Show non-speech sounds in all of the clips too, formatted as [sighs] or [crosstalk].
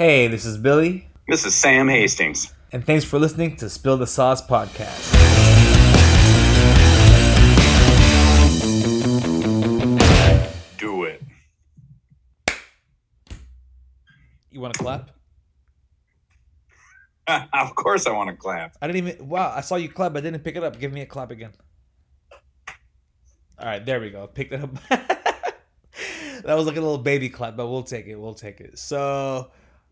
Hey, this is Billy, This is Sam Hastings. and thanks for listening to Spill the Sauce podcast. Do it. You want to clap? [laughs] of course, I want to clap. I didn't even. Wow, I saw you clap. I didn't pick it up. Give me a clap again. All right, there we go. Picked it up. [laughs] that was like a little baby clap, but we'll take it. We'll take it. So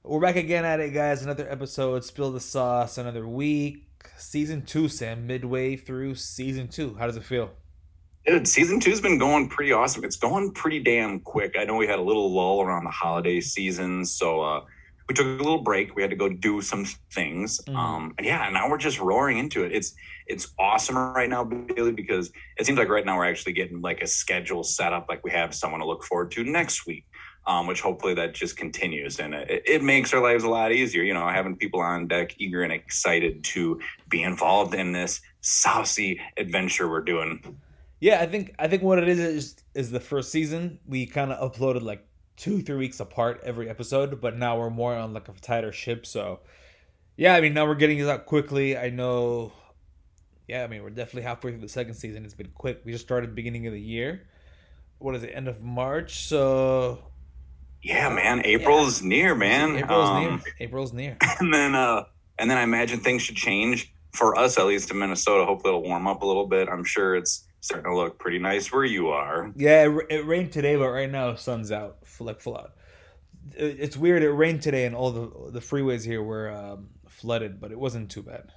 we're back again at it, guys. Another episode. Spill the sauce. Another week. Season two, Sam. Midway through season two. How does it feel? Dude, season two's been going pretty awesome. It's going pretty damn quick. I know we had a little lull around the holiday season, so uh, we took a little break. We had to go do some things. Mhm. Um, and yeah, now we're just roaring into it. It's it's awesome right now, Billy, because it seems like right now we're actually getting like a schedule set up, like we have someone to look forward to next week. Um, which hopefully that just continues and it, it makes our lives a lot easier. You know, having people on deck eager and excited to be involved in this saucy adventure we're doing. Yeah, I think I think what it is is is the first season we kind of uploaded like two three weeks apart every episode, but now we're more on like a tighter ship. So yeah, I mean now we're getting it out quickly. I know. Yeah, I mean we're definitely halfway through the second season. It's been quick. We just started beginning of the year. What is it? End of March. So Yeah, man. April's near, man. April's Um, near. April's [laughs] near. And then uh and then I imagine things should change for us at least in Minnesota. Hopefully it'll warm up a little bit. I'm sure it's starting to look pretty nice where you are. Yeah, it, it rained today, but right now sun's out, like full It's weird. It rained today, and all the the freeways here were um, flooded, but it wasn't too bad.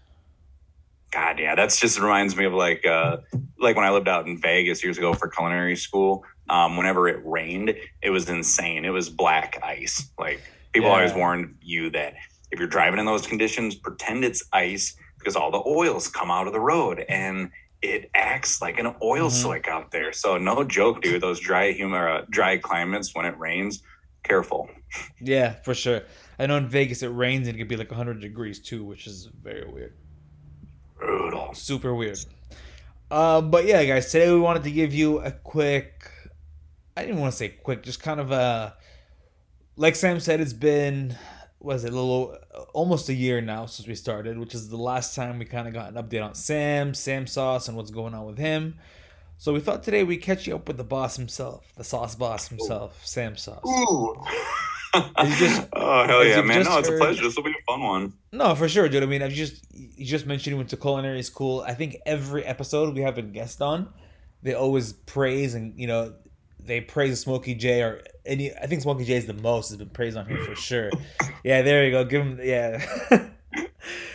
God, yeah, that's just reminds me of like uh like when I lived out in Vegas years ago for culinary school. Um, whenever it rained, it was insane. It was black ice. Like people Yeah. always warned you that if you're driving in those conditions, pretend it's ice because all the oils come out of the road and it acts like an oil Mhm. slick out there. So no joke, dude. Those dry humor, uh, dry climates when it rains, careful. Yeah, for sure. I know in Vegas it rains and it could be like 100 degrees too, which is very weird. Brutal. Super weird. Uh, but yeah, guys, today we wanted to give you a quick. I didn't want to say quick, just kind of a. Like Sam said, it's been was it a little almost a year now since we started, which is the last time we kind of got an update on Sam, Sam Sauce, and what's going on with him. So we thought today we'd catch you up with the boss himself, the sauce boss himself, Sam Sauce. Ooh. [laughs] just- oh hell yeah, man! No, it's a pleasure. This will be a fun one. No, for sure, dude. I mean, I've just you just mentioned you went to culinary school. I think every episode we have a guest on, they always praise and you know they praise Smokey J or any. I think Smokey J is the most has been praised on here for sure. Yeah, there you go. Give him yeah. [laughs]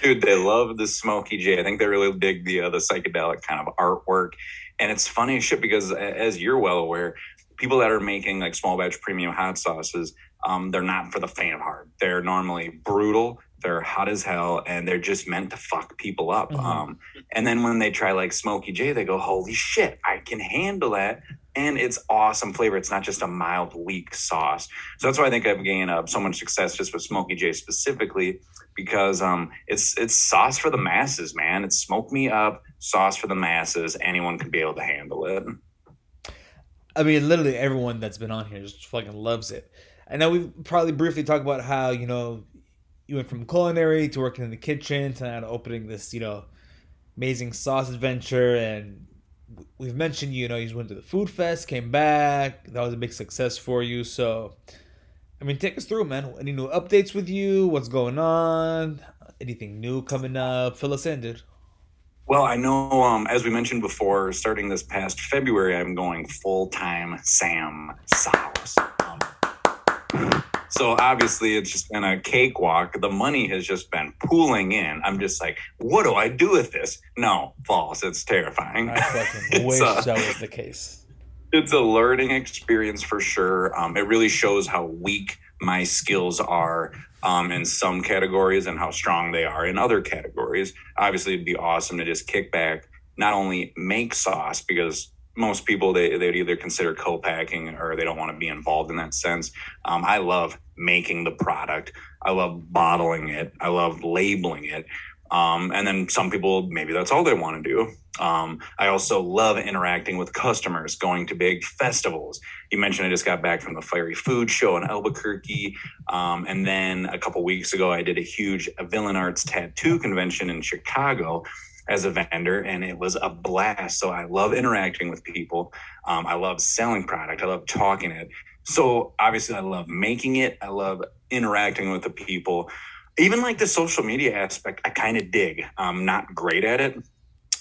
Dude, they love the Smoky J. I think they really dig the uh, the psychedelic kind of artwork, and it's funny shit because as you're well aware, people that are making like small batch premium hot sauces, um, they're not for the faint of heart. They're normally brutal. They're hot as hell, and they're just meant to fuck people up. Mhm. Um, and then when they try like Smoky J, they go, "Holy shit, I can handle that!" And it's awesome flavor. It's not just a mild, weak sauce. So that's why I think I've gained uh, so much success just with Smoky J specifically because um, it's it's sauce for the masses, man. It's smoke me up sauce for the masses. Anyone can be able to handle it. I mean, literally everyone that's been on here just fucking loves it. I know we've probably briefly talked about how you know you went from culinary to working in the kitchen to now opening this you know amazing sauce adventure, and we've mentioned you know you went to the food fest, came back, that was a big success for you. So, I mean, take us through, man. Any new updates with you? What's going on? Anything new coming up? Fill us in, dude. Well, I know, um, as we mentioned before, starting this past February, I'm going full time Sam Sauce. Um, so obviously, it's just been a cakewalk. The money has just been pooling in. I'm just like, what do I do with this? No, false. It's terrifying. I fucking [laughs] wish uh, that was the case. it's a learning experience for sure. Um, it really shows how weak my skills are um, in some categories and how strong they are in other categories. Obviously, it'd be awesome to just kick back, not only make sauce because most people they they'd either consider co-packing or they don't want to be involved in that sense. Um, I love making the product. I love bottling it. I love labeling it. Um, and then some people, maybe that's all they want to do. Um, I also love interacting with customers, going to big festivals. You mentioned I just got back from the Fiery Food Show in Albuquerque. Um, and then a couple weeks ago, I did a huge Villain Arts tattoo convention in Chicago as a vendor, and it was a blast. So I love interacting with people. Um, I love selling product. I love talking it. So obviously, I love making it. I love interacting with the people. Even like the social media aspect, I kind of dig. I'm not great at it.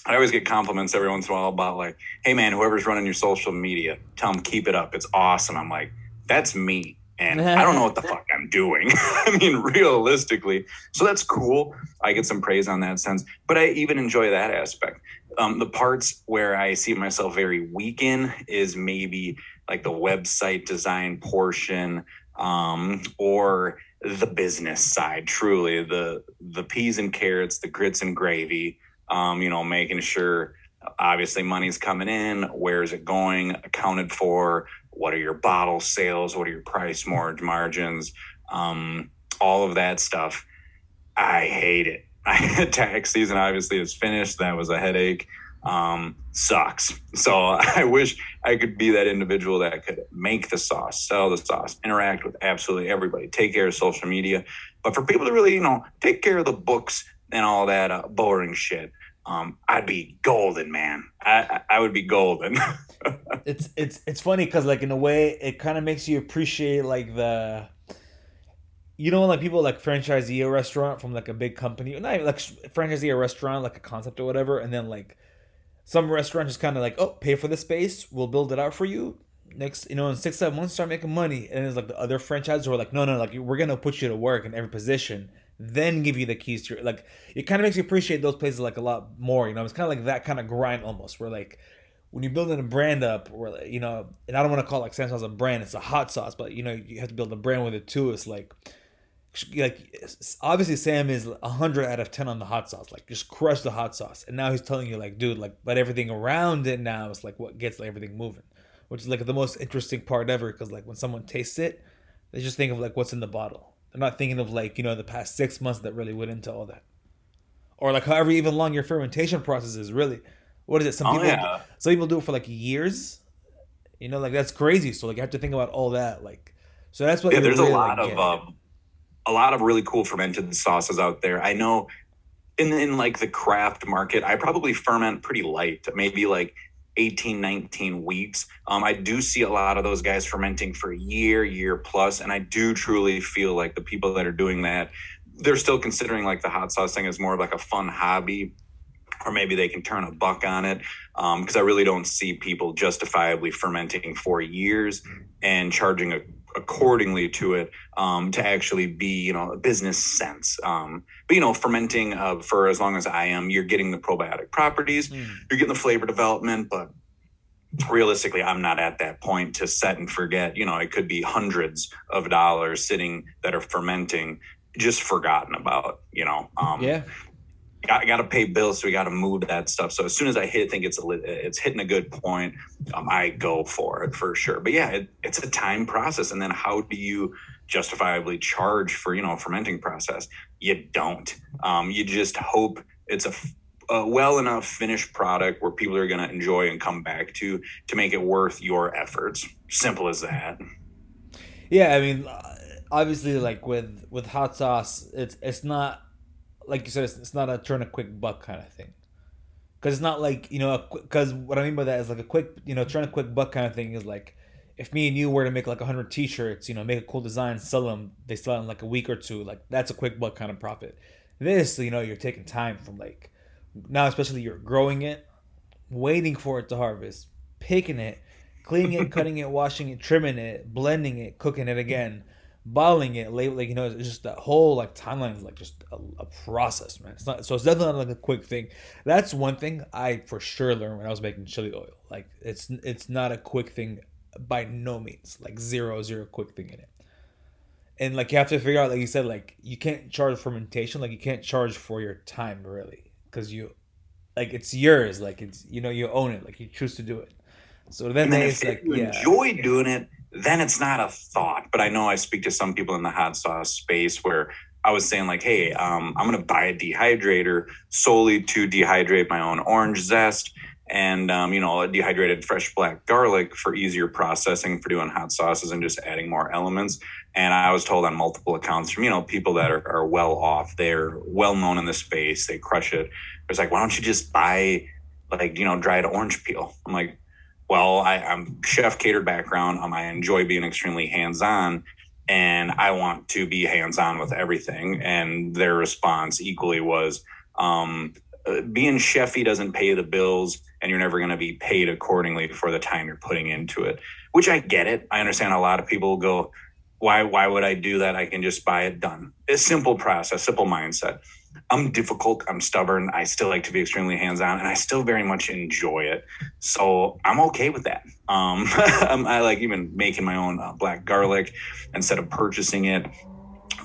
I always get compliments every once in a while about like, "Hey man, whoever's running your social media, tell them keep it up. It's awesome." I'm like, "That's me." And [laughs] I don't know what the fuck I'm doing. [laughs] I mean, realistically. So that's cool. I get some praise on that sense, but I even enjoy that aspect. Um, the parts where I see myself very weak in is maybe like the website design portion um, or the business side. Truly, the the peas and carrots, the grits and gravy. Um, you know, making sure obviously money's coming in where is it going accounted for what are your bottle sales? What are your price margins? Um, all of that stuff. I hate it. [laughs] Tax season obviously is finished. That was a headache. Um, sucks. So [laughs] i wish i could be that individual that could make the sauce sell the sauce interact with absolutely everybody take care of social media. But for people to really you know take care of the books and all that uh, boring shit um, I'd be golden, man. I I would be golden. [laughs] it's it's it's funny because like in a way it kind of makes you appreciate like the you know like people like franchisee a restaurant from like a big company not even like franchisee a restaurant like a concept or whatever and then like some restaurant just kind of like oh pay for the space we'll build it out for you next you know in six seven months start making money and it's like the other franchises who are like no no like we're gonna put you to work in every position then give you the keys to your like it kind of makes you appreciate those places like a lot more you know? It's kind of like that kind of grind almost where like when you're building a brand up or you know and i don't want to call like Sam sauce a brand it's a hot sauce but you know you have to build a brand with it too it's like like obviously sam is 100 out of 10 on the hot sauce like just crush the hot sauce and now he's telling you like dude like but everything around it now is like what gets like, everything moving which is like the most interesting part ever because like when someone tastes it they just think of like what's in the bottle they're not thinking of like you know the past six months that really went into all that, or like however even long your fermentation process is. Really, what is it? Some oh, people, yeah. some people do it for like years. You know, like that's crazy. So like you have to think about all that. Like, so that's what. Yeah, there's really, a lot like, of um, a lot of really cool fermented sauces out there. I know in in like the craft market, I probably ferment pretty light, maybe like 18, 19 weeks. Um, I do see a lot of those guys fermenting for a year, year plus, and I do truly feel like the people that are doing that, they're still considering like the hot sauce thing as more of like a fun hobby, or maybe they can turn a buck on it. Because um, I really don't see people justifiably fermenting for years and charging a accordingly to it um, to actually be you know a business sense. Um, but you know fermenting uh, for as long as i am you're getting the probiotic properties. Mm. you're getting the flavor development but realistically i'm not at that point to set and forget you know it could be hundreds of dollars sitting that are fermenting just forgotten about you know um, yeah got, got to pay bills, so we got to move that stuff. So as soon as I hit, think it's a, it's hitting a good point, um, I go for it for sure. But yeah, it, it's a time process, and then how do you justifiably charge for you know fermenting process? You don't. Um, you just hope it's a a well enough finished product where people are going to enjoy and come back to to make it worth your efforts simple as that yeah i mean obviously like with with hot sauce it's it's not like you said, it's, it's not a turn a quick buck kind of thing. Because it's not like you know, because what I mean by that is like a quick, you know, turn a quick buck kind of thing is like if me and you were to make like hundred T-shirts, you know, make a cool design, sell them, they sell in like a week or two, like that's a quick buck kind of profit. This, you know, you're taking time from like now, especially you're growing it, waiting for it to harvest, picking it, cleaning it, [laughs] cutting it, washing it, trimming it, blending it, cooking it again bottling it, late, like you know, it's just that whole like timeline is like just a, a, process, man. It's not so it's definitely not like a quick thing. That's one thing I for sure learned when I was making chili oil. Like it's it's not a quick thing by no means. Like zero zero quick thing in it. And like you have to figure out, like you said, like you can't charge fermentation, like you can't charge for your time really, because you, like it's yours, like it's you know you own it, like you choose to do it. So then, then it's like you yeah, enjoy doing it then it's not a thought. But I know I speak to some people in the hot sauce space where I was saying like, hey, um, I'm gonna buy a dehydrator solely to dehydrate my own orange zest and um, you know dehydrated fresh black garlic for easier processing for doing hot sauces and just adding more elements and i was told on multiple accounts from you know people that are, are well off they're well known in the space they crush it it's like why don't you just buy like you know dried orange peel i'm like well I, i'm chef catered background. Um, i enjoy being extremely hands-on and i want to be hands-on with everything. And their response equally was um, uh, being chefy doesn't pay the bills and you're never going to be paid accordingly for the time you're putting into it which i get it. I understand a lot of people go why why would i do that? I can just buy it done. A simple process simple mindset i'm difficult i'm stubborn i still like to be extremely hands-on and i still very much enjoy it. So i'm okay with that. [laughs] Um, i like even making my own uh, black garlic instead of purchasing it.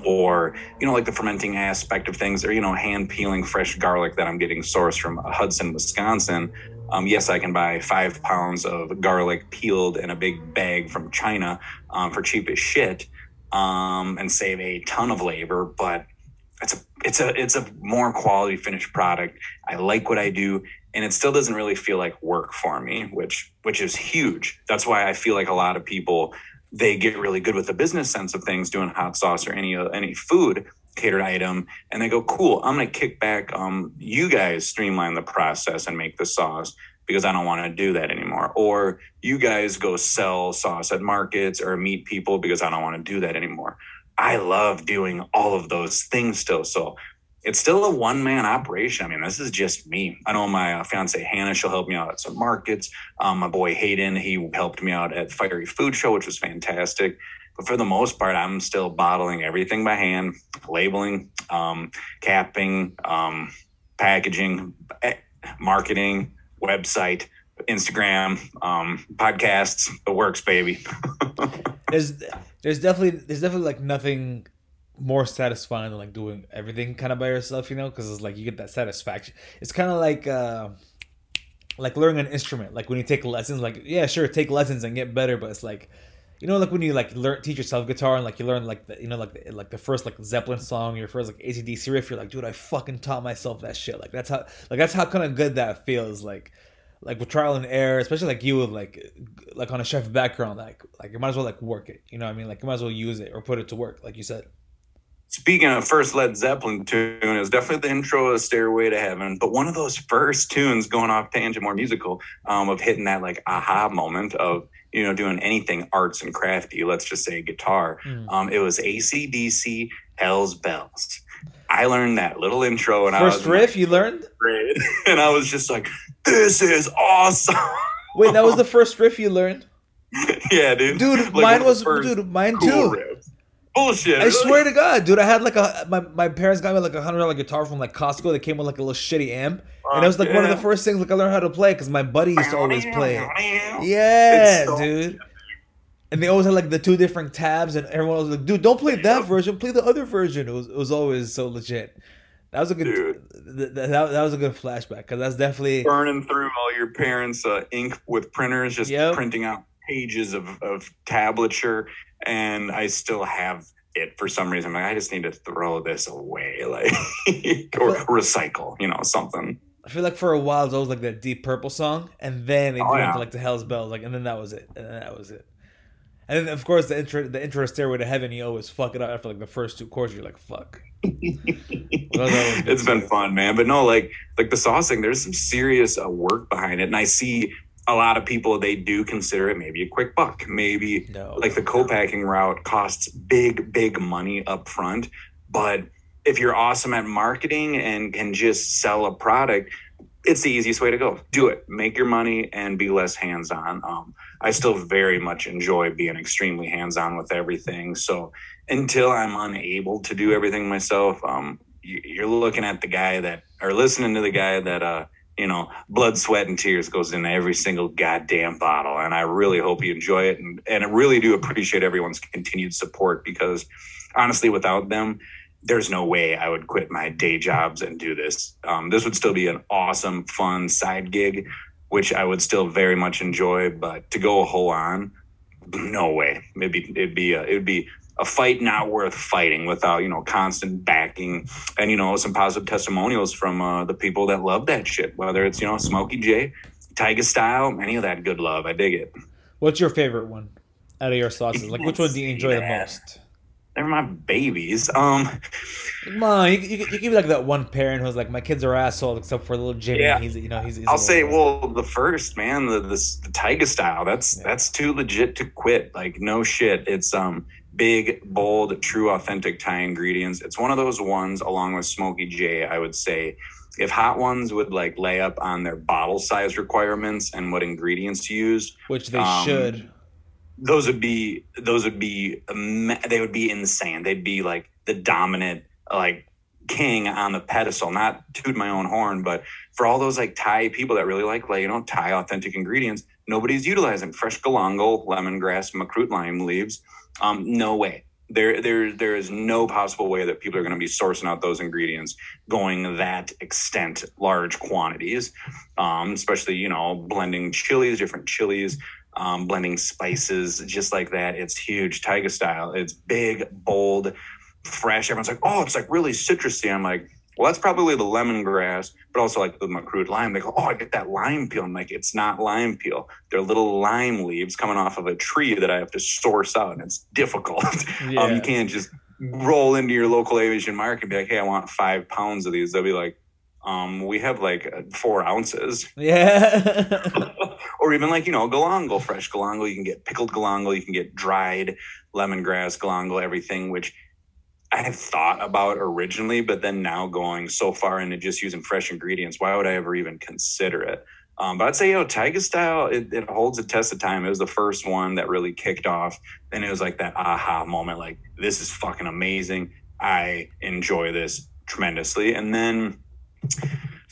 Or you know like the fermenting aspect of things or you know hand peeling fresh garlic that i'm getting sourced from hudson wisconsin. Um, yes i can buy five pounds of garlic peeled in a big bag from china um, for cheap as shit um, and save a ton of labor but it's a it's a it's a more quality finished product. I like what i do and it still doesn't really feel like work for me which which is huge. That's why i feel like a lot of people they get really good with the business sense of things doing hot sauce or any any food catered item and they go cool i'm going to kick back um, you guys streamline the process and make the sauce because i don't want to do that anymore. Or you guys go sell sauce at markets or meet people because i don't want to do that anymore i love doing all of those things still so it's still a one man operation. I mean, this is just me. I know my uh, fiance Hannah, she'll help me out at some markets. Um, my boy Hayden, he helped me out at Fiery Food Show, which was fantastic. But for the most part, I'm still bottling everything by hand, labeling, um, capping, um, packaging, eh, marketing, website, Instagram, um, podcasts, the works, baby. [laughs] there's there's definitely there's definitely like nothing more satisfying than like doing everything kind of by yourself, you know, because it's like you get that satisfaction. It's kind of like uh, like learning an instrument. Like when you take lessons, like yeah, sure, take lessons and get better, but it's like you know, like when you like learn teach yourself guitar and like you learn like the you know like the, like the first like Zeppelin song, your first like ACDC riff, you're like, dude, I fucking taught myself that shit. Like that's how like that's how kind of good that feels. Like like with trial and error, especially like you with like like on a chef background, like like you might as well like work it. You know what I mean? Like you might as well use it or put it to work, like you said speaking of first Led Zeppelin tune, it was definitely the intro of Stairway to Heaven. But one of those first tunes going off tangent, more musical, um, of hitting that like aha moment of, you know, doing anything arts and crafty, let's just say guitar. Mm. Um, it was ACDC Hell's Bells. I learned that little intro and i first riff like, you learned? [laughs] And I was just like, this is awesome. Wait, that was the [laughs] first riff you learned? yeah, dude. Dude, like mine was dude, mine cool too. Riffs bullshit. I swear to God, dude, I had like a my, my parents got me like a hundred dollar guitar from like Costco that came with like a little shitty amp, and it was like yeah. one of the first things like I learned how to play because my buddy used to always play it. Yeah, so dude. And they always had like the two different tabs, and everyone was like, "Dude, don't play that version. Play the other version." It was it was always so legit. That was a good. Th- that, that was a good flashback because that's definitely burning through all your parents' uh, ink with printers, just yep. printing out pages of, of tablature and I still have it for some reason. Like, I just need to throw this away, [laughs] like or recycle, you know, something. I feel like for a while it was always like that Deep Purple song, and then it oh, went yeah. to like the Hell's Bells, like, and then that was it, and then that was it. And then of course the intro, the intro Stairway to Heaven, you always fuck it up after like the first two chords. You're like, fuck. [laughs] it's been fun, man. But no, like like the saucing, there's some serious uh, work behind it, and I see a lot of people they do consider it maybe a quick buck maybe no, like the co-packing route costs big big money up front but if you're awesome at marketing and can just sell a product it's the easiest way to go do it make your money and be less hands-on um, i still very much enjoy being extremely hands-on with everything so until i'm unable to do everything myself um, you're looking at the guy that or listening to the guy that uh, you know, blood, sweat, and tears goes into every single goddamn bottle. And I really hope you enjoy it. And, and I really do appreciate everyone's continued support because honestly, without them, there's no way I would quit my day jobs and do this. Um, this would still be an awesome, fun side gig, which I would still very much enjoy. But to go a whole on, no way. Maybe it'd be a, it'd be a fight not worth fighting without you know constant backing and you know some positive testimonials from uh, the people that love that shit. Whether it's you know Smokey J, Tiger Style, any of that good love, I dig it. What's your favorite one out of your sauces? Like, which one do you enjoy the most? They're my babies. Um, Come you, you, you can be like that one parent who's like, my kids are assholes except for little Jimmy. Yeah. He's you know he's. he's I'll say, well, the first man, the this the Tiger style. That's Yeah. that's too legit to quit. Like no shit. It's um big, bold, true, authentic Thai ingredients. It's one of those ones, along with Smoky J. I would say, if Hot Ones would like lay up on their bottle size requirements and what ingredients to use, which they um, should. Those would be those would be they would be insane. They'd be like the dominant like king on the pedestal. Not toot my own horn, but for all those like Thai people that really like like you know Thai authentic ingredients, nobody's utilizing fresh galangal, lemongrass, makrut lime leaves. Um, no way. There, there, there is no possible way that people are going to be sourcing out those ingredients going that extent, large quantities, um, especially you know blending chilies, different chilies, um, blending spices just like that. It's huge, Tiger style. It's big, bold, fresh. Everyone's like, oh, it's like really citrusy. I'm like, well, that's probably the lemongrass, but also like the makrut lime. They go, oh, I get that lime peel. I'm like, it's not lime peel. They're little lime leaves coming off of a tree that I have to source out, and it's difficult. Yeah. [laughs] um, you can't just roll into your local Asian market and be like, hey, I want five pounds of these. They'll be like, um, we have like uh, four ounces. [laughs] yeah. [laughs] or even like you know galangal fresh galangal. You can get pickled galangal. You can get dried lemongrass galangal everything which i had thought about originally but then now going so far into just using fresh ingredients why would i ever even consider it? Um, but i'd say yo tiger style it, it holds a test of time. It was the first one that really kicked off and it was like that aha moment like this is fucking amazing. I enjoy this tremendously. And then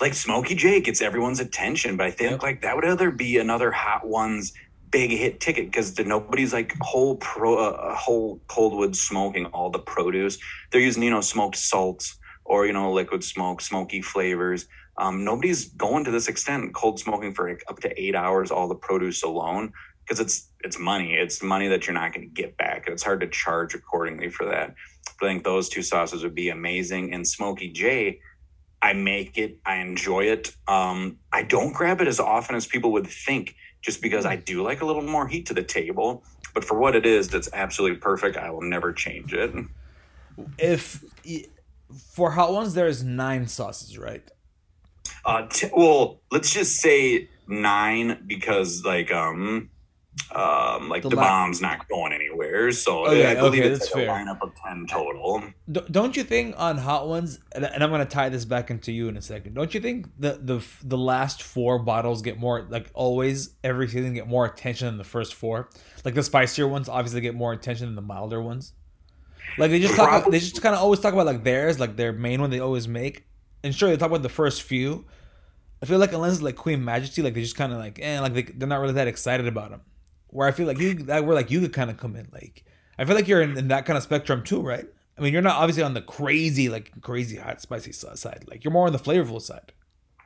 like Smokey J gets everyone's attention, but I think Yep. like that would either be another Hot Ones big hit ticket because nobody's like whole pro uh, whole Coldwood smoking all the produce. They're using you know smoked salts or you know liquid smoke, smoky flavors. Um, nobody's going to this extent cold smoking for like up to eight hours all the produce alone because it's it's money. It's money that you're not going to get back. It's hard to charge accordingly for that. But I think those two sauces would be amazing. And Smoky J, I make it, I enjoy it. Um, I don't grab it as often as people would think, just because I do like a little more heat to the table. But for what it is, that's absolutely perfect. I will never change it. if for hot ones, there's nine sauces, right? Uh, t- well, let's just say nine because like um um like The the, bomb's not going anywhere. So Okay, I believe okay, it's like fair. a lineup of ten total. Don't you think on hot ones and, and i'm going to tie this back into you in a second don't you think the the the last four bottles get more like always every season get more attention than the first four like the spicier ones obviously get more attention than the milder ones like they just talk about, they just kind of always talk about like theirs like their main one they always make and sure they talk about the first few i feel like unless it's like queen majesty like they just kind of like eh, like they, they're not really that excited about them where i feel like you that where like you could kind of come in like i feel like you're in, in that kind of spectrum too right I mean, you're not obviously on the crazy, like crazy hot, spicy sauce side. Like you're more on the flavorful side.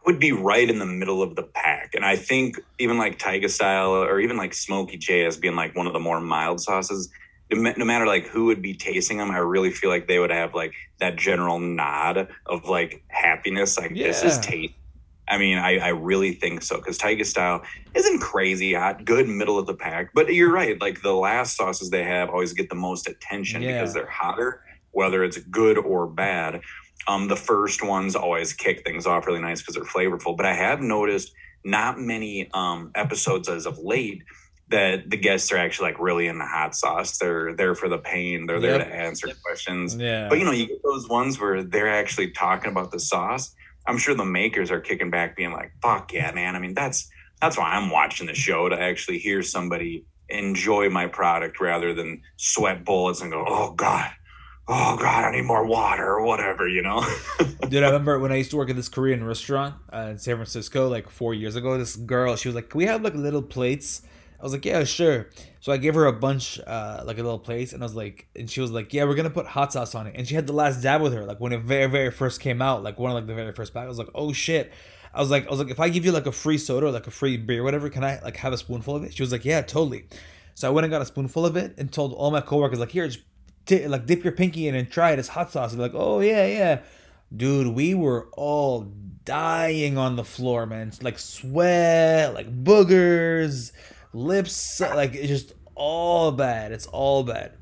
would be right in the middle of the pack. And I think even like Tiger style or even like Smoky J as being like one of the more mild sauces, no matter like who would be tasting them, I really feel like they would have like that general nod of like happiness. Like this is Yeah. taste. I mean, I, I really think so because Tiger style isn't crazy hot, good middle of the pack. But you're right. Like the last sauces they have always get the most attention Yeah. because they're hotter, whether it's good or bad. Um, the first ones always kick things off really nice because they're flavorful. But I have noticed not many um, episodes as of late that the guests are actually like really in the hot sauce. They're there for the pain. They're there to answer questions. Yeah. But you know, you get those ones where they're actually talking about the sauce. I'm sure the makers are kicking back, being like, "Fuck yeah, man!" I mean, that's that's why I'm watching the show to actually hear somebody enjoy my product rather than sweat bullets and go, "Oh God, oh God, I need more water or whatever," you know. [laughs] Dude, I remember when I used to work at this Korean restaurant uh, in San Francisco, like four years ago. This girl, she was like, "Can we have like little plates?" I was like, "Yeah, sure." So I gave her a bunch, uh, like a little plates, and I was like, and she was like, "Yeah, we're gonna put hot sauce on it." And she had the last dab with her, like when it very, very first came out, like one of like the very first pack. I was like, "Oh shit." I was like, I was like, if I give you like a free soda or like a free beer, whatever, can I like have a spoonful of it? She was like, yeah, totally. So I went and got a spoonful of it and told all my coworkers, like, here, just t- like dip your pinky in and try it. It's hot sauce. And like, oh yeah, yeah, dude. We were all dying on the floor, man. It's like sweat, like boogers, lips, like it's just all bad. It's all bad.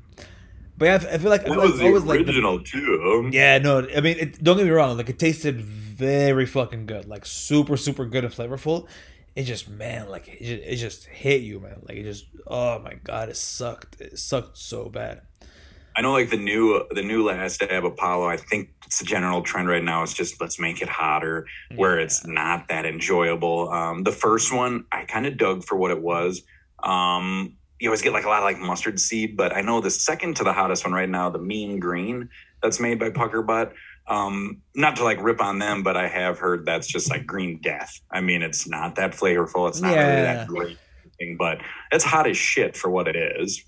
But yeah, I feel like, I feel That like was the always like the- original too. yeah, no, I mean, it, don't get me wrong. Like, it tasted very fucking good. Like, super, super good and flavorful. It just, man, like, it just, it just hit you, man. Like, it just, oh my god, it sucked. It sucked so bad. I know, like the new the new last dab Apollo. I think it's the general trend right now. Is just let's make it hotter, where it's not that enjoyable. Um, the first one, I kind of dug for what it was. Um, you always get like a lot of like mustard seed, but I know the second to the hottest one right now, the Mean Green, that's made by Pucker Butt. Um, not to like rip on them, but I have heard that's just like green death. I mean, it's not that flavorful. It's not really that great, thing, but it's hot as shit for what it is.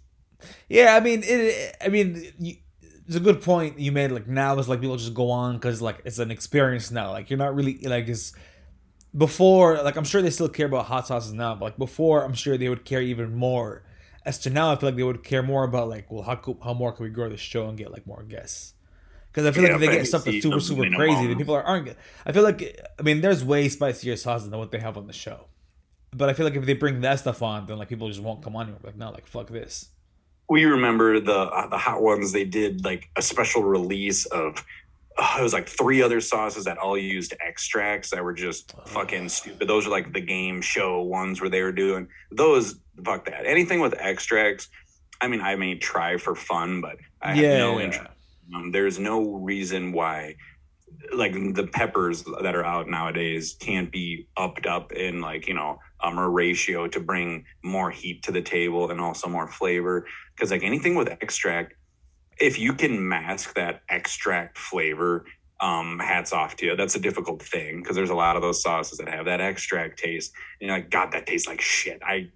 Yeah, I mean, it. I mean, you, it's a good point you made. Like now, it's like people just go on because like it's an experience now. Like you're not really like it's before. Like I'm sure they still care about hot sauces now, but like before, I'm sure they would care even more. As to now, I feel like they would care more about like, well, how how more can we grow the show and get like more guests? Because I feel Yeah, like if they get stuff that's super super crazy, then people are, aren't. get- I feel like I mean, there's way spicier sauces than what they have on the show. But I feel like if they bring that stuff on, then like people just won't come on anymore. Like no, like fuck this. We remember the uh, the hot ones they did like a special release of uh, it was like three other sauces that all used extracts that were just fucking stupid. Those are like the game show ones where they were doing those fuck that. Anything with extracts i mean i may try for fun but i have no interest. Um, there's no reason why like the peppers that are out nowadays can't be upped up in like you know um, a ratio to bring more heat to the table and also more flavor because like anything with extract if you can mask that extract flavor um hats off to you. That's a difficult thing because there's a lot of those sauces that have that extract taste and you're like god that tastes like shit. I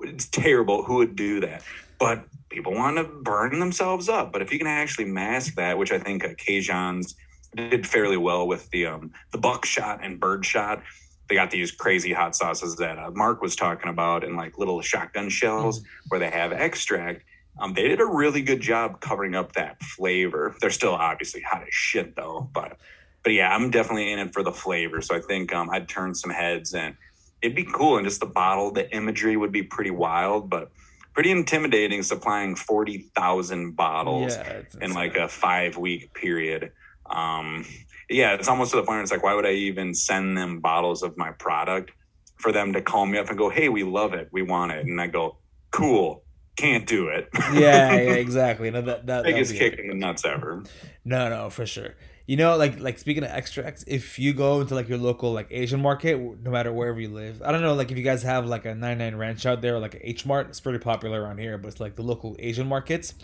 it's terrible. Who would do that? But people want to burn themselves up. But if you can actually mask that which i think uh, Cajuns did fairly well with the um the buckshot and birdshot they got these crazy hot sauces that uh, mark was talking about in like little shotgun shells where they have extract um, they did a really good job covering up that flavor. They're still obviously hot as shit though, but but yeah, I'm definitely in it for the flavor. So I think um, I'd turn some heads and it'd be cool. And just the bottle, the imagery would be pretty wild, but pretty intimidating. Supplying forty thousand bottles Yeah, in like a five week period. Um, yeah, it's almost to the point where it's like, why would I even send them bottles of my product for them to call me up and go, hey, we love it, we want it, and I go, cool, can't do it. yeah, yeah, [laughs] exactly. No, that, that, biggest kick in the nuts ever. No, no, for sure. You know, like like speaking of extracts, if you go into like your local like Asian market, no matter wherever you live, I don't know, like if you guys have like a 99 Ranch out there, or like a H Mart, it's pretty popular around here, but it's like the local Asian markets.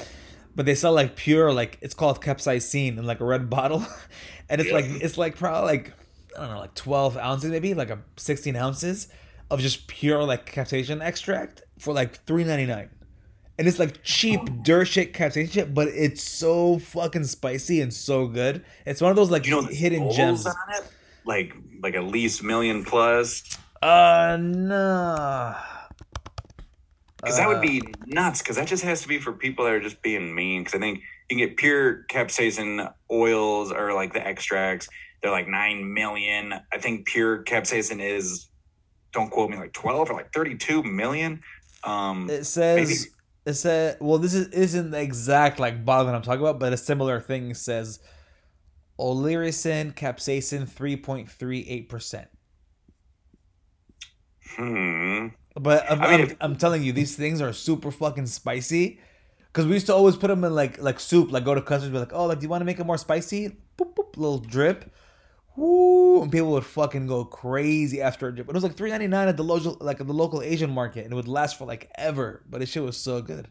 But they sell like pure, like it's called capsaicin in like a red [laughs] bottle, and it's Yeah. like it's like probably like I don't know, like 12 ounces maybe, like a 16 ounces of just pure like capsaicin extract for like 3.99 and it's like cheap dirt shit capsaicin shit, but it's so fucking spicy and so good. It's one of those like You know, hidden gems. on it, like like at least million plus, Uh no. because that Uh, would be nuts. Because that just has to be for people that are just being mean. Because I think you can get pure capsaicin oils or like the extracts. They're like nine million. I think pure capsaicin is, don't quote me, like twelve or like thirty-two million. Um, It says Maybe. It said well this is isn't the exact like bottle that I'm talking about, but a similar thing says Oleoresin capsaicin three point three eight percent. hmm. But I'm, I mean, I'm, I'm telling you, these things are super fucking spicy. Cause we used to always put them in like like soup, like go to customers, be like, oh, like do you want to make it more spicy? Boop boop, little drip. Woo! And people would fucking go crazy after a drip. It was like three ninety nine at the local like at the local Asian market, and it would last for like ever. But this shit was so good.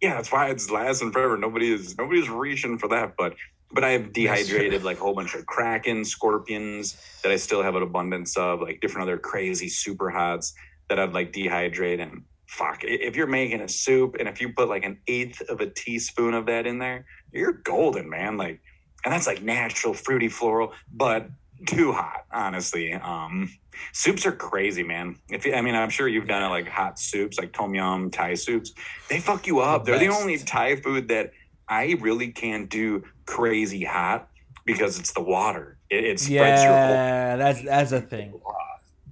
yeah, that's why it's lasting forever. Nobody is nobody's reaching for that, but but I have dehydrated like a whole bunch of kraken, scorpions that I still have an abundance of, like different other crazy super hots that I'd like dehydrate and fuck. If you're making a soup and if you put like an eighth of a teaspoon of that in there, you're golden, man. Like, and that's like natural, fruity, floral, but too hot, honestly. Um, soups are crazy, man. If you, I mean, I'm sure you've done it like hot soups, like tom yum, Thai soups. They fuck you up. The They're the only Thai food that I really can't do crazy hot because it's the water. It, it spreads your whole Yeah, that's that's a thing.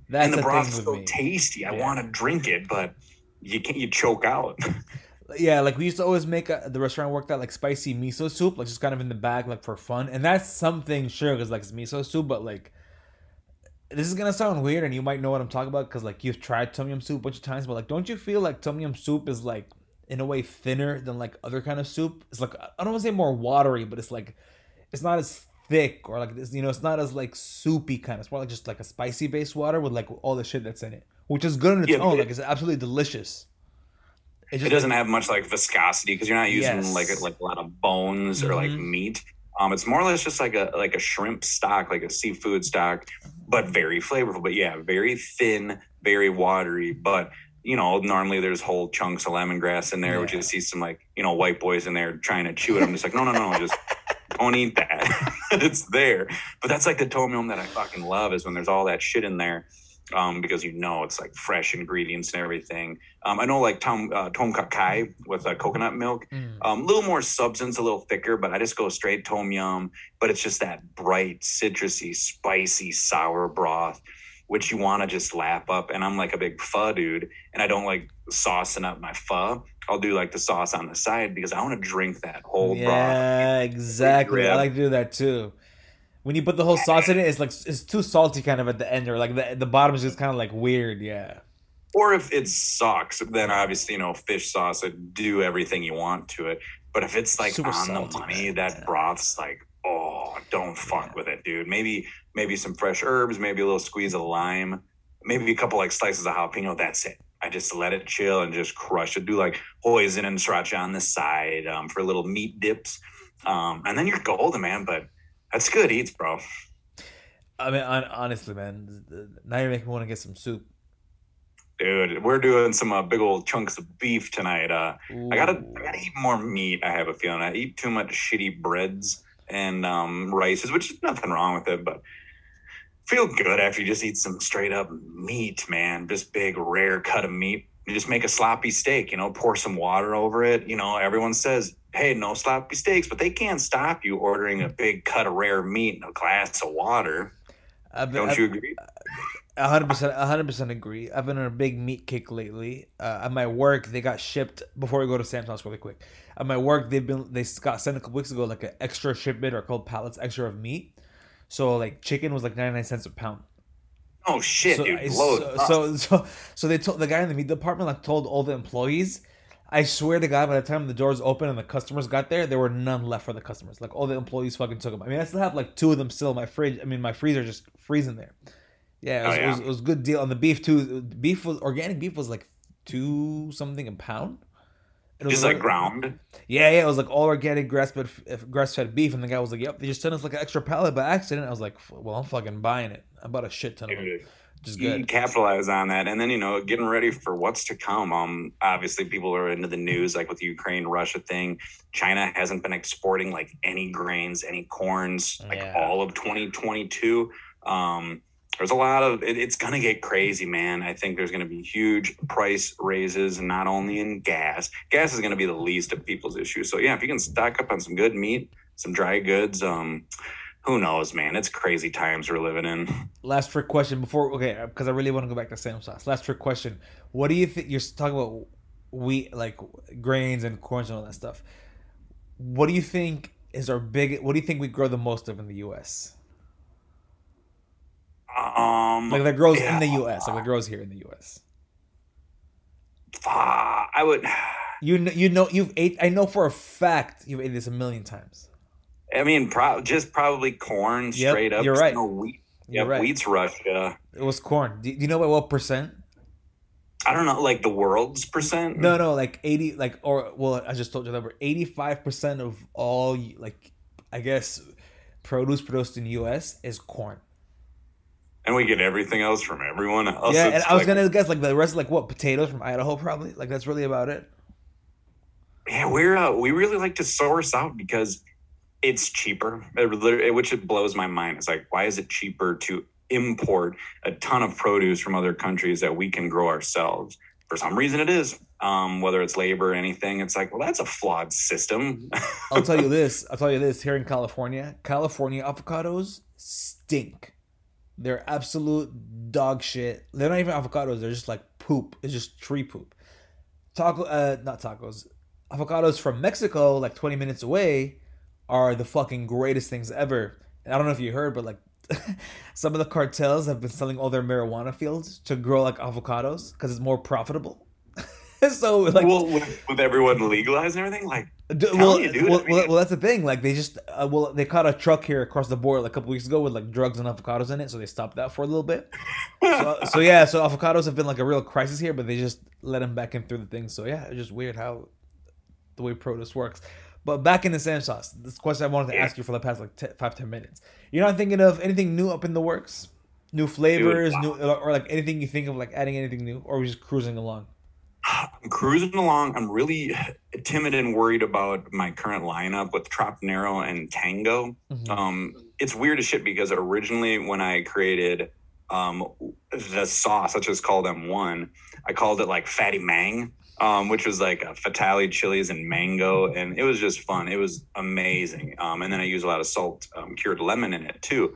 That's and the broth's thing with so me. tasty. I Yeah. want to drink it, but you can't. You choke out. [laughs] Yeah, like we used to always make a, the restaurant I worked at like spicy miso soup, like just kind of in the bag, like for fun. And that's something sure because like it's miso soup, but like this is gonna sound weird, and you might know what I'm talking about because like you've tried tom yum soup a bunch of times, but like don't you feel like tom yum soup is like in a way thinner than like other kind of soup? It's like I don't want to say more watery, but it's like it's not as thick or like this, you know, it's not as like soupy kind. It's more like just like a spicy based water with like all the shit that's in it, which is good on its Yeah, own. but- Like it's absolutely delicious. It's it doesn't have much like viscosity because you're not using Yes. like a, like a lot of bones or like Mhm. meat. Um, it's more or less just like a like a shrimp stock, like a seafood stock, but very flavorful. But yeah, very thin, very watery. But you know, normally there's whole chunks of lemongrass in there, which Yeah. you see some like you know white boys in there trying to chew it. I'm just like, no, no, no, just [laughs] don't eat that. [laughs] it's there. But that's like the tom yum that I fucking love is when there's all that shit in there. Um, because you know it's like fresh ingredients and everything. Um, I know like tom uh, tom kha kai with uh, coconut milk, Mm. um, a little more substance, a little thicker, but I just go straight tom yum. But it's just that bright, citrusy, spicy, sour broth, which you want to just lap up. And I'm like a big pho dude, and I don't like saucing up my pho. I'll do like the sauce on the side because I want to drink that whole broth. Yeah, exactly. I like to do that too. When you put the whole sauce in it, it's like it's too salty kind of at the end, or like the the bottom is just kind of like weird. Yeah. Or if it sucks, then obviously, you know, fish sauce, do everything you want to it. But if it's like Super on salty, the money, man. that Yeah. broth's like, oh, don't fuck Yeah. with it, dude. Maybe maybe some fresh herbs, maybe a little squeeze of lime, maybe a couple like slices of jalapeno. That's it. I just let it chill and just crush it. Do like hoisin and sriracha on the side um, for little meat dips, um, and then you're golden, man. But that's good eats, bro. I mean, honestly, man, now you're making me want to get some soup. Dude, we're doing some uh, big old chunks of beef tonight. Uh, I gotta, I gotta eat more meat. I have a feeling I eat too much shitty breads and um, rices, which is nothing wrong with it, but feel good after you just eat some straight up meat, man. Just big, rare cut of meat. You just make a sloppy steak, you know, pour some water over it. You know, everyone says, "Hey, no sloppy steaks," but they can't stop you ordering a big cut of rare meat and a glass of water. I've Don't you agree? A hundred percent, a hundred percent agree. I've been on a big meat kick lately. Uh, at my work, they got shipped. Before we go to Sam's house, really quick. At my work, they've been they got sent a couple weeks ago like an extra shipment or called pallets extra of meat. So like chicken was like ninety nine cents a pound. Oh shit, so, dude! So, so so so they told the guy in the meat department like told all the employees. I swear to God, by the time the doors opened and the customers got there, there were none left for the customers. Like all the employees fucking took them. I mean, I still have like two of them still in my fridge. I mean, my freezer just freezing there. Yeah, it was, Oh, It, was, it was a good deal on the beef too. Beef was organic beef was like two something a pound. It was just like ground. Yeah, yeah, it was like all organic grass fed grass fed beef, and the guy was like, "Yep, they just sent us like an extra pallet by accident." I was like, "Well, I'm fucking buying it. I bought a shit ton of them, which is you good." capitalize on that. And then you know getting ready for what's to come. Um obviously people are into the news like with the ukraine russia thing. China hasn't been exporting like any grains any corns like Yeah. all of 2022 um there's a lot of it, it's gonna get crazy man. I think there's gonna be huge price raises not only in gas. Gas is gonna be the least of people's issues. So yeah if you can stock up on some good meat some dry goods um who knows man it's crazy times we're living in Last trick question before okay, because I really want to go back to Sam sauce. Last trick question: What do you think? You're talking about wheat, like grains and corns and all that stuff. What do you think is our big? What do you think we grow the most of in the U.S.? um Like that grows yeah. in the U.S. Like that grows here in the U.S. Ah, I would. [sighs] You know, you know, you've ate. I know for a fact you've ate this a million times. I mean, pro- just probably corn Yep, straight up. you're right. No wheat. Yeah, right. wheat's Russia. It was corn. Do you know by what percent? I don't know, like the world's percent. No, no, like eighty, like or well, I just told you the number. Eighty-five percent of all, like, I guess, produce produced in the U.S. is corn. and we get everything else from everyone else. yeah, and I was like- gonna guess like the rest, like what potatoes from Idaho, probably. Like that's really about it. Yeah, we're uh, we really like to source out because it's cheaper, It which it blows my mind. It's like, why is it cheaper to import a ton of produce from other countries that we can grow ourselves? For some reason, it is. um, whether it's labor or anything. It's like, well, that's a flawed system. I'll tell you [laughs] this. I'll tell you this. Here in California, California avocados stink. They're absolute dog shit. They're not even avocados. They're just like poop. It's just tree poop. Taco, uh, not tacos. Avocados from Mexico, like 20 minutes away, are the fucking greatest things ever. And I don't know if you heard, but like [laughs] some of the cartels have been selling all their marijuana fields to grow like avocados because it's more profitable. [laughs] so like, well, with, with, everyone legalized and everything, like, d- well, you, well, well, well, that's the thing. Like, they just uh, well, they caught a truck here across the border like a couple weeks ago with like drugs and avocados in it, so they stopped that for a little bit. so, [laughs] so yeah, so avocados have been like a real crisis here, but they just let them back in through the thing. So yeah, it's just weird how the way produce works. But back in the Sam Sauce, this question I wanted to ask you for the past like five ten minutes. You're not thinking of anything new up in the works, new flavors, Dude, wow. new or like anything you think of like adding anything new, or are we just cruising along? I'm cruising along. I'm really timid and worried about my current lineup with Tropnero and Tango. Mm-hmm. Um, it's weird as shit because originally when I created um, the sauce, let's just call them one, I called it like Fatty Mang um, which was like a Fatalii chilies and mango, and it was just fun. It was amazing. Um, and then I use a lot of salt um, cured lemon in it too,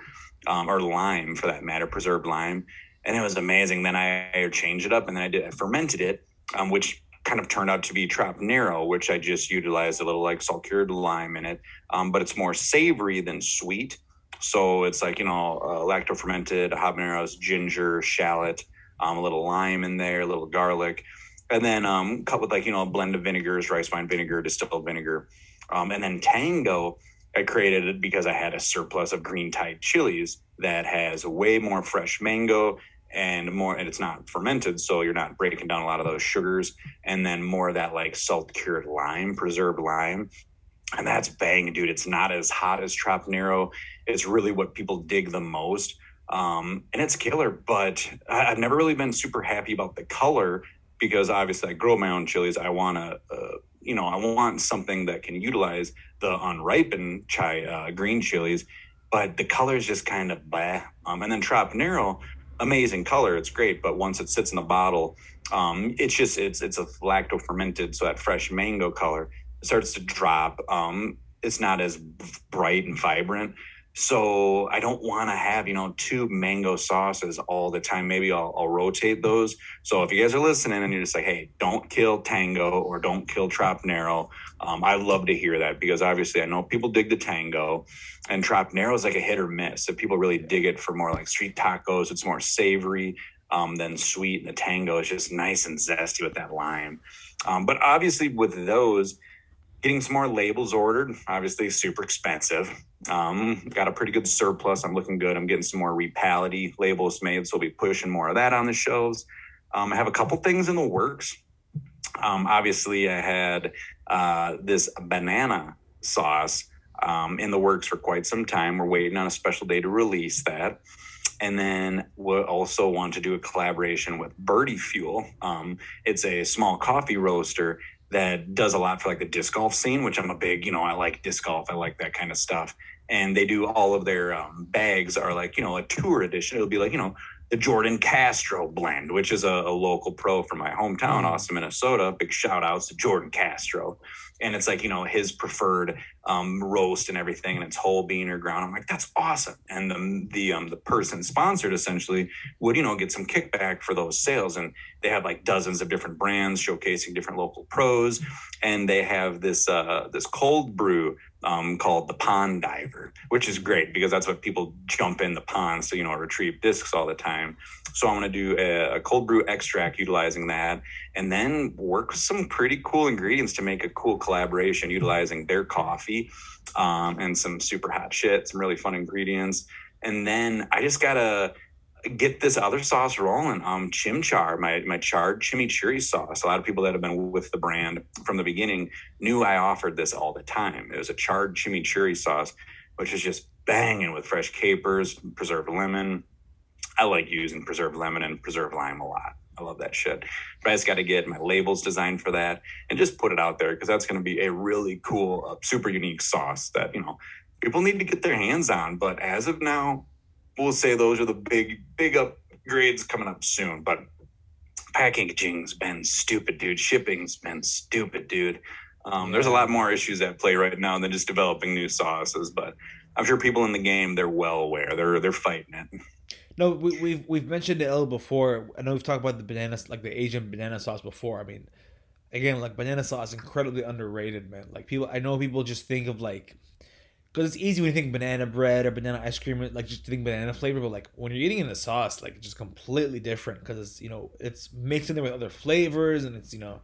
um, or lime for that matter, preserved lime, and it was amazing. Then I, I changed it up, and then I did I fermented it, um, which kind of turned out to be Tropnero, which I just utilized a little like salt cured lime in it, um, but it's more savory than sweet. So it's like you know uh, lacto fermented habaneros, ginger, shallot, a little lime in there, a little garlic and then um, cut with like you know a blend of vinegars, rice wine vinegar, distilled vinegar, um, and then Tango. I created it because I had a surplus of green Thai chilies that has way more fresh mango and more, and it's not fermented, so you're not breaking down a lot of those sugars, and then more of that like salt cured lime, preserved lime, and that's bang, dude. It's not as hot as Tropnero. It's really what people dig the most. Um, and it's killer, but I've never really been super happy about the color because obviously I grow my own chilies. I want to, uh, you know, I want something that can utilize the unripened chai uh, green chilies, but the color is just kind of blah. Um, and then Tropnero, amazing color, it's great, but once it sits in the bottle, um, it's just it's it's a lacto fermented, so that fresh mango color starts to drop. Um, it's not as bright and vibrant. So I don't want to have, you know, two mango sauces all the time. Maybe I'll, I'll, rotate those. So if you guys are listening and you're just like, hey, don't kill Tango or don't kill Tropnero, um, I love to hear that because obviously I know people dig the Tango and trap Tropnero is like a hit or miss. If people really dig it for more like street tacos, it's more savory um, than sweet. And the Tango is just nice and zesty with that lime. Um, but obviously with those, getting some more labels ordered, obviously super expensive. Um, got a pretty good surplus. I'm looking good. I'm getting some more Repality labels made, so we'll be pushing more of that on the shelves. Um, I have a couple things in the works. Um, obviously, I had uh, this banana sauce um, in the works for quite some time. We're waiting on a special day to release that. And then we'll also want to do a collaboration with Birdie Fuel. Um, it's a small coffee roaster that does a lot for like the disc golf scene, which I'm a big, you know, I like disc golf. I like that kind of stuff. And they do all of their um, bags are like, you know, a tour edition. It'll be like, you know, the Jordan Castro blend, which is a, a local pro from my hometown, mm-hmm. Austin, Minnesota. Big shout outs to Jordan Castro and it's like you know his preferred um, roast and everything, and it's whole bean or ground. I'm like, that's awesome. And the the um, the person sponsored essentially would you know get some kickback for those sales, and they have like dozens of different brands showcasing different local pros, and they have this uh, this cold brew um, called the Pond Diver, which is great because that's what people jump in the pond so you know retrieve discs all the time. So I'm going to do a, a, cold brew extract utilizing that, and then work with some pretty cool ingredients to make a cool collaboration utilizing their coffee um, and some super hot shit, some really fun ingredients. And then I just gotta get this other sauce rolling. Um, chimchar, my my charred chimichurri sauce. A lot of people that have been with the brand from the beginning knew I offered this all the time. It was a charred chimichurri sauce, which is just banging with fresh capers, preserved lemon. I like using preserved lemon and preserved lime a lot. I love that shit. But I just got to get my labels designed for that and just put it out there because that's going to be a really cool, uh, super unique sauce that you know people need to get their hands on. But as of now, we'll say those are the big big upgrades coming up soon. But packaging's been stupid, dude. Shipping's been stupid, dude. Um, there's a lot more issues at play right now than just developing new sauces, but I'm sure people in the game they're well aware. They're they're fighting it. No, we, we've we've mentioned it little before. I know we've talked about the banana, like the Asian banana sauce before. I mean, again, like banana sauce, is incredibly underrated, man. Like people, I know people just think of like, because it's easy when you think banana bread or banana ice cream, like just think banana flavor. But like when you're eating in the sauce, like it's just completely different because it's you know it's mixed in there with other flavors and it's you know.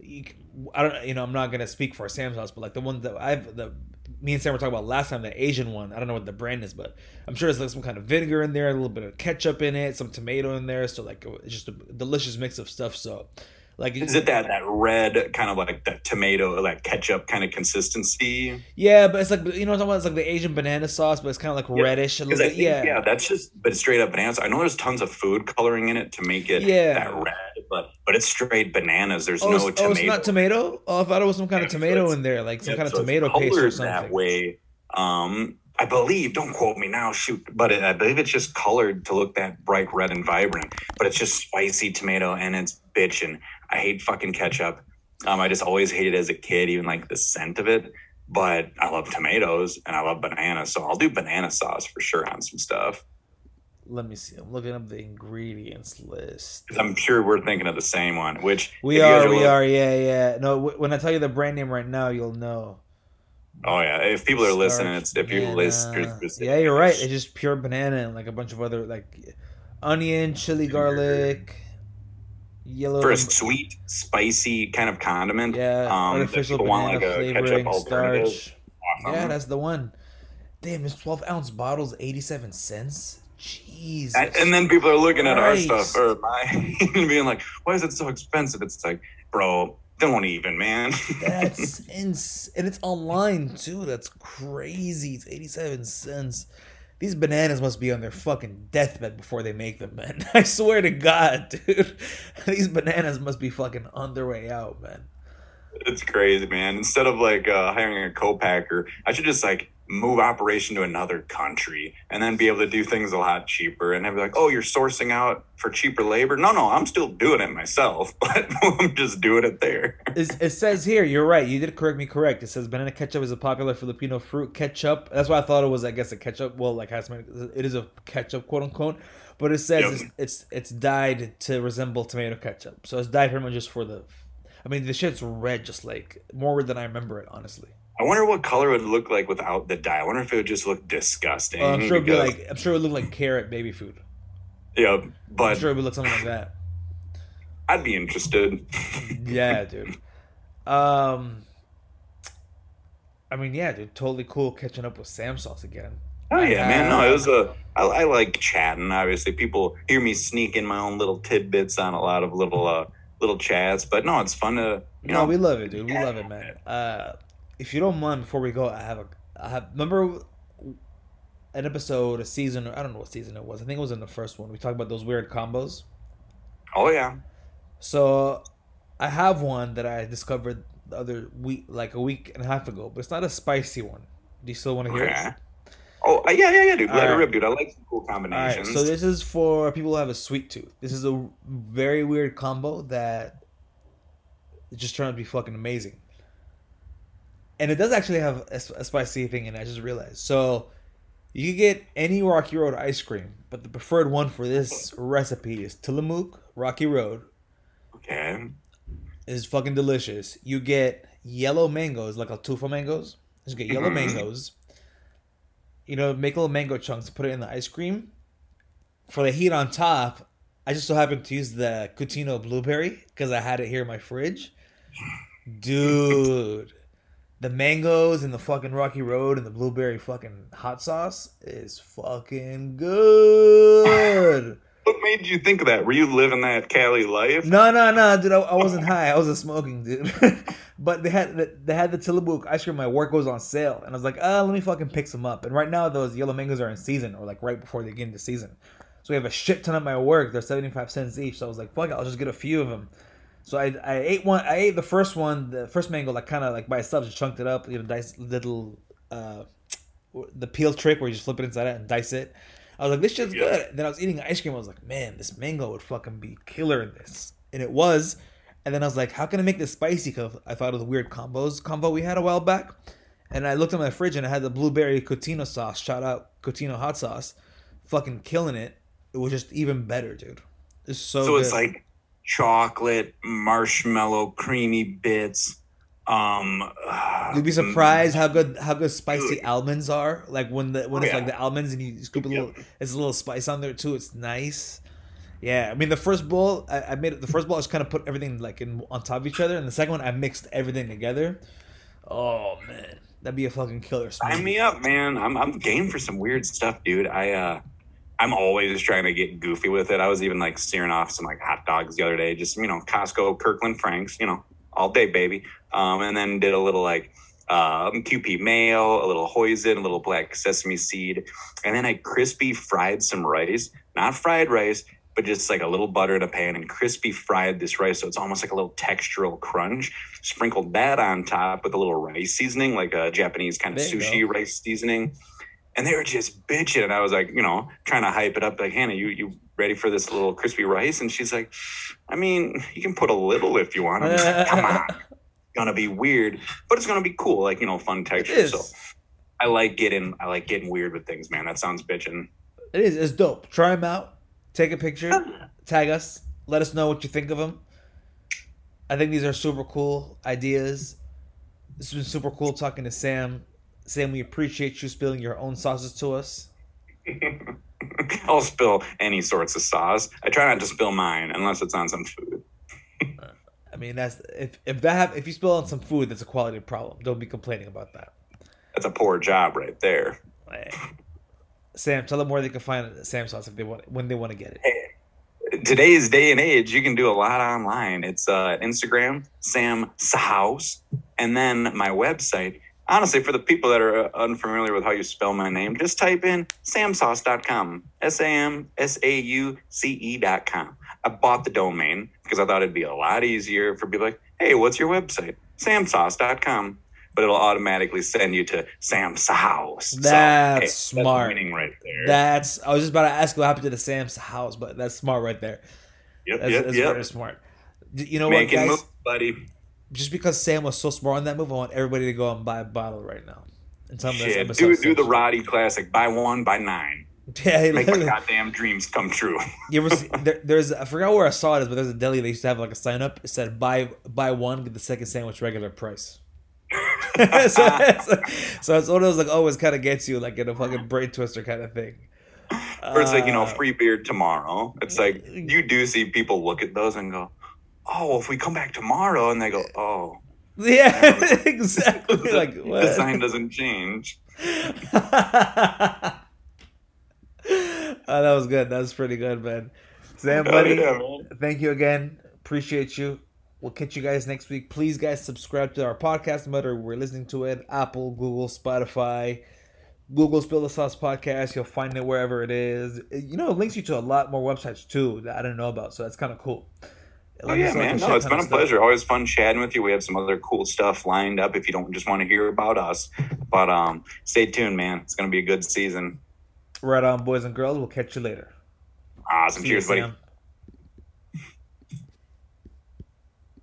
You, I don't, you know, I'm not gonna speak for Sam's house, but like the one that I've, the me and Sam were talking about last time, the Asian one. I don't know what the brand is, but I'm sure there's like some kind of vinegar in there, a little bit of ketchup in it, some tomato in there. So like it's just a delicious mix of stuff. So like is it that that red kind of like that tomato like ketchup kind of consistency? Yeah, but it's like you know what I'm talking about? It's like the Asian banana sauce, but it's kind of like yeah. reddish a little bit. Think, yeah, yeah, that's just but straight up bananas. I know there's tons of food coloring in it to make it yeah. that red, but but it's straight bananas. There's oh, no tomato. Oh, it's not tomato. Oh, I thought it was some kind of tomato so in there, like some yeah, kind of so tomato paste or something. That way, um, I believe, don't quote me now, shoot, but it, I believe it's just colored to look that bright red and vibrant. But it's just spicy tomato and it's bitchin'. I hate fucking ketchup. Um, I just always hated it as a kid, even like the scent of it. But I love tomatoes and I love bananas, so I'll do banana sauce for sure on some stuff. Let me see. I'm looking up the ingredients list. I'm sure we're thinking of the same one. Which we are. We are. Yeah, yeah. No, when I tell you the brand name right now, you'll know. Oh yeah, if people are Starch listening, it's if you listen. Yeah, you're right. It's just pure banana and like a bunch of other like onion, chili, garlic, yellow. For a sweet, spicy kind of condiment. Yeah, um, artificial banana want, like, flavoring, starch. Awesome. Yeah, that's the one. Damn, this 12 ounce bottle's 87 cents. Jeez. And then people are looking at our stuff or mine [laughs] and being like, why is it so expensive? It's like, bro, don't even, man. That's [laughs] ins and it's online too. That's crazy. It's 87 cents. These bananas must be on their fucking deathbed before they make them, man. [laughs] I swear to God, dude. [laughs] These bananas must be fucking on their way out, man. It's crazy, man. Instead of like uh, hiring a co-packer, I should just like move operation to another country and then be able to do things a lot cheaper and be like oh you're sourcing out for cheaper labor? No no i'm still doing it myself [laughs] but i'm just doing it there. It says here you're right you did correct me correct. It says banana ketchup is a popular filipino fruit. Ketchup that's why i thought it was i guess a ketchup well like has it is a ketchup quote unquote but it says yep. it's, it's it's dyed to resemble tomato ketchup. So it's dyed pretty much just for the i mean the shit's red just like more red than i remember it honestly I wonder what color it would look like without the dye. I wonder if it would just look disgusting. Uh, I'm sure it'd be like I'm sure it would look like carrot baby food. Yeah, but I'm sure it would look something like that. I'd be interested. yeah, [laughs] dude. Um, I mean, yeah, dude, totally cool catching up with Sam Sauce again. Oh yeah, uh, man. No, it was a. I, I like chatting. Obviously, people hear me sneak in my own little tidbits on a lot of little uh little chats, but no, it's fun to. You no, know, we love it, dude. We love it, man. Uh, if you don't mind, before we go, I have a, I have remember an episode, a season, I don't know what season it was. I think it was in the first one. We talked about those weird combos. Oh yeah. So, I have one that I discovered the other week, like a week and a half ago, but it's not a spicy one. Do you still want to hear okay. it? Oh uh, yeah, yeah, yeah, dude. Let it rip, dude. I like some cool combinations. so this is for people who have a sweet tooth. This is a very weird combo that just turned out to be fucking amazing and it does actually have a, a spicy thing in it. I just realized. So you can get any Rocky Road ice cream, but the preferred one for this recipe is Tillamook Rocky Road. Okay. Is fucking delicious. You get yellow mangoes, like Ataulfo mangoes. You get yellow mm-hmm. mangoes. You know, make little mango chunks, put it in the ice cream. For the heat on top, I just so happened to use the Cutino blueberry because I had it here in my fridge. [laughs] Dude the mangoes and the fucking Rocky Road and the blueberry fucking hot sauce is fucking good. [laughs] what made you think of that? Were you living that Cali life? No, no, no, dude. I, I wasn't high. I wasn't smoking, dude. [laughs] but they had the, they had the Tillamook ice cream. My work was on sale, and I was like, ah, let me fucking pick some up. And right now, those yellow mangoes are in season, or like right before they get into season. So we have a shit ton of my work. They're seventy five cents each. So I was like, fuck it, I'll just get a few of them. So I, I ate one. I ate the first one, the first mango, like kind of like by itself, just chunked it up. You know, dice little uh, the peel trick where you just flip it inside out and dice it. I was like, this shit's yeah. good. Then I was eating ice cream. I was like, man, this mango would fucking be killer in this. and it was. And then I was like, how can I make this spicy? Because I thought of the weird combos combo we had a while back. And I looked at my fridge and I had the blueberry cotino sauce. Shout out cotino hot sauce, fucking killing it. It was just even better, dude. It's so. So good. it's like chocolate, marshmallow, creamy bits. Um, You'd be surprised how good how good spicy Dude. almonds are. Like when the when Oh, it's like the almonds and you scoop a Yep. little, it's a little spice on there too. It's nice. Yeah, I mean the first bowl I, I made it. The first bowl I just kind of put everything like in on top of each other, and the second one I mixed everything together. Oh man, that'd be a fucking killer. Sign smoothie. me up, man. I'm I'm game for some weird stuff, dude. I uh I'm always trying to get goofy with it. I was even like searing off some like hot dogs the other day, just you know, Costco Kirkland Franks, you know, all day, baby. Um, and then did a little like um, Kewpie mayo, a little hoisin, a little black sesame seed, and then I crispy fried some rice, not fried rice, but just like a little butter in a pan and crispy fried this rice, so it's almost like a little textural crunch. Sprinkled that on top with a little rice seasoning, like a Japanese kind of sushi go. rice seasoning. And they were just bitching, and I was like, you know, trying to hype it up, like Hannah, you you ready for this little crispy rice? And she's like, I mean, you can put a little if you want. I'm like, Come on, it's gonna be weird, but it's gonna be cool, like you know, fun texture. So I like getting I like getting weird with things, man. That sounds bitching. It is. It's dope. Try them out. Take a picture. [sighs] tag us. Let us know what you think of them. I think these are super cool ideas. It's been super cool talking to Sam. Sam, we appreciate you spilling your own sauces to us. [laughs] I'll spill any sorts of sauce. I try not to spill mine unless it's on some food. [laughs] I mean, that's if if that have, if you spill on some food, that's a quality problem. Don't be complaining about that. That's a poor job right there. Hey. Sam, tell them where they can find Sam sauce if they want when they want to get it. Today's day and age, you can do a lot online. It's uh, Instagram, Sam Sahouse, and then my website. Honestly, for the people that are uh, unfamiliar with how you spell my name, just type in samsauce.com. S A M S A U C E.com. I bought the domain because I thought it'd be a lot easier for people like, hey, what's your website? Samsauce.com. But it'll automatically send you to Sam's house. That's smart. winning right there. That's I was just about to ask what happened to the Sam's house, but that's smart right there. yep, That's, yep, that's yep. very smart. You know Making what, guys? moves, buddy. Just because Sam was so smart on that move, I want everybody to go and buy a bottle right now. And tell Shit, do, do the Roddy classic. Buy one, buy nine. [laughs] Yeah, Make my goddamn dreams come true. [laughs] You ever see, there, there's I forgot where I saw it, but there's a deli they used to have like a sign up. It said buy buy one get the second sandwich regular price. [laughs] so, so, so it's one of those like always kind of gets you like in a fucking brain twister kind of thing. or it's like, you know, Uh, free beer tomorrow. It's like, you do see people look at those and go, oh, if we come back tomorrow, and they go, oh, [laughs] yeah, [laughs] exactly. [laughs] the, like the sign doesn't change. oh, that was good. That was pretty good, man. Sam, buddy, yeah, man. thank you again. Appreciate you. We'll catch you guys next week. Please, guys, subscribe to our podcast, no matter we're listening to it Apple, Google, Spotify. Google Spill the Sauce podcast. You'll find it wherever it is. You know, it links you to a lot more websites too that I didn't know about. So that's kind of cool. It Oh yeah, to, man. No, it's been a stuff. pleasure. Always fun chatting with you. We have some other cool stuff lined up if you don't just want to hear about us. But um, stay tuned, man. It's gonna be a good season. Right on, boys and girls. We'll catch you later. Awesome. See Cheers, buddy. Sam.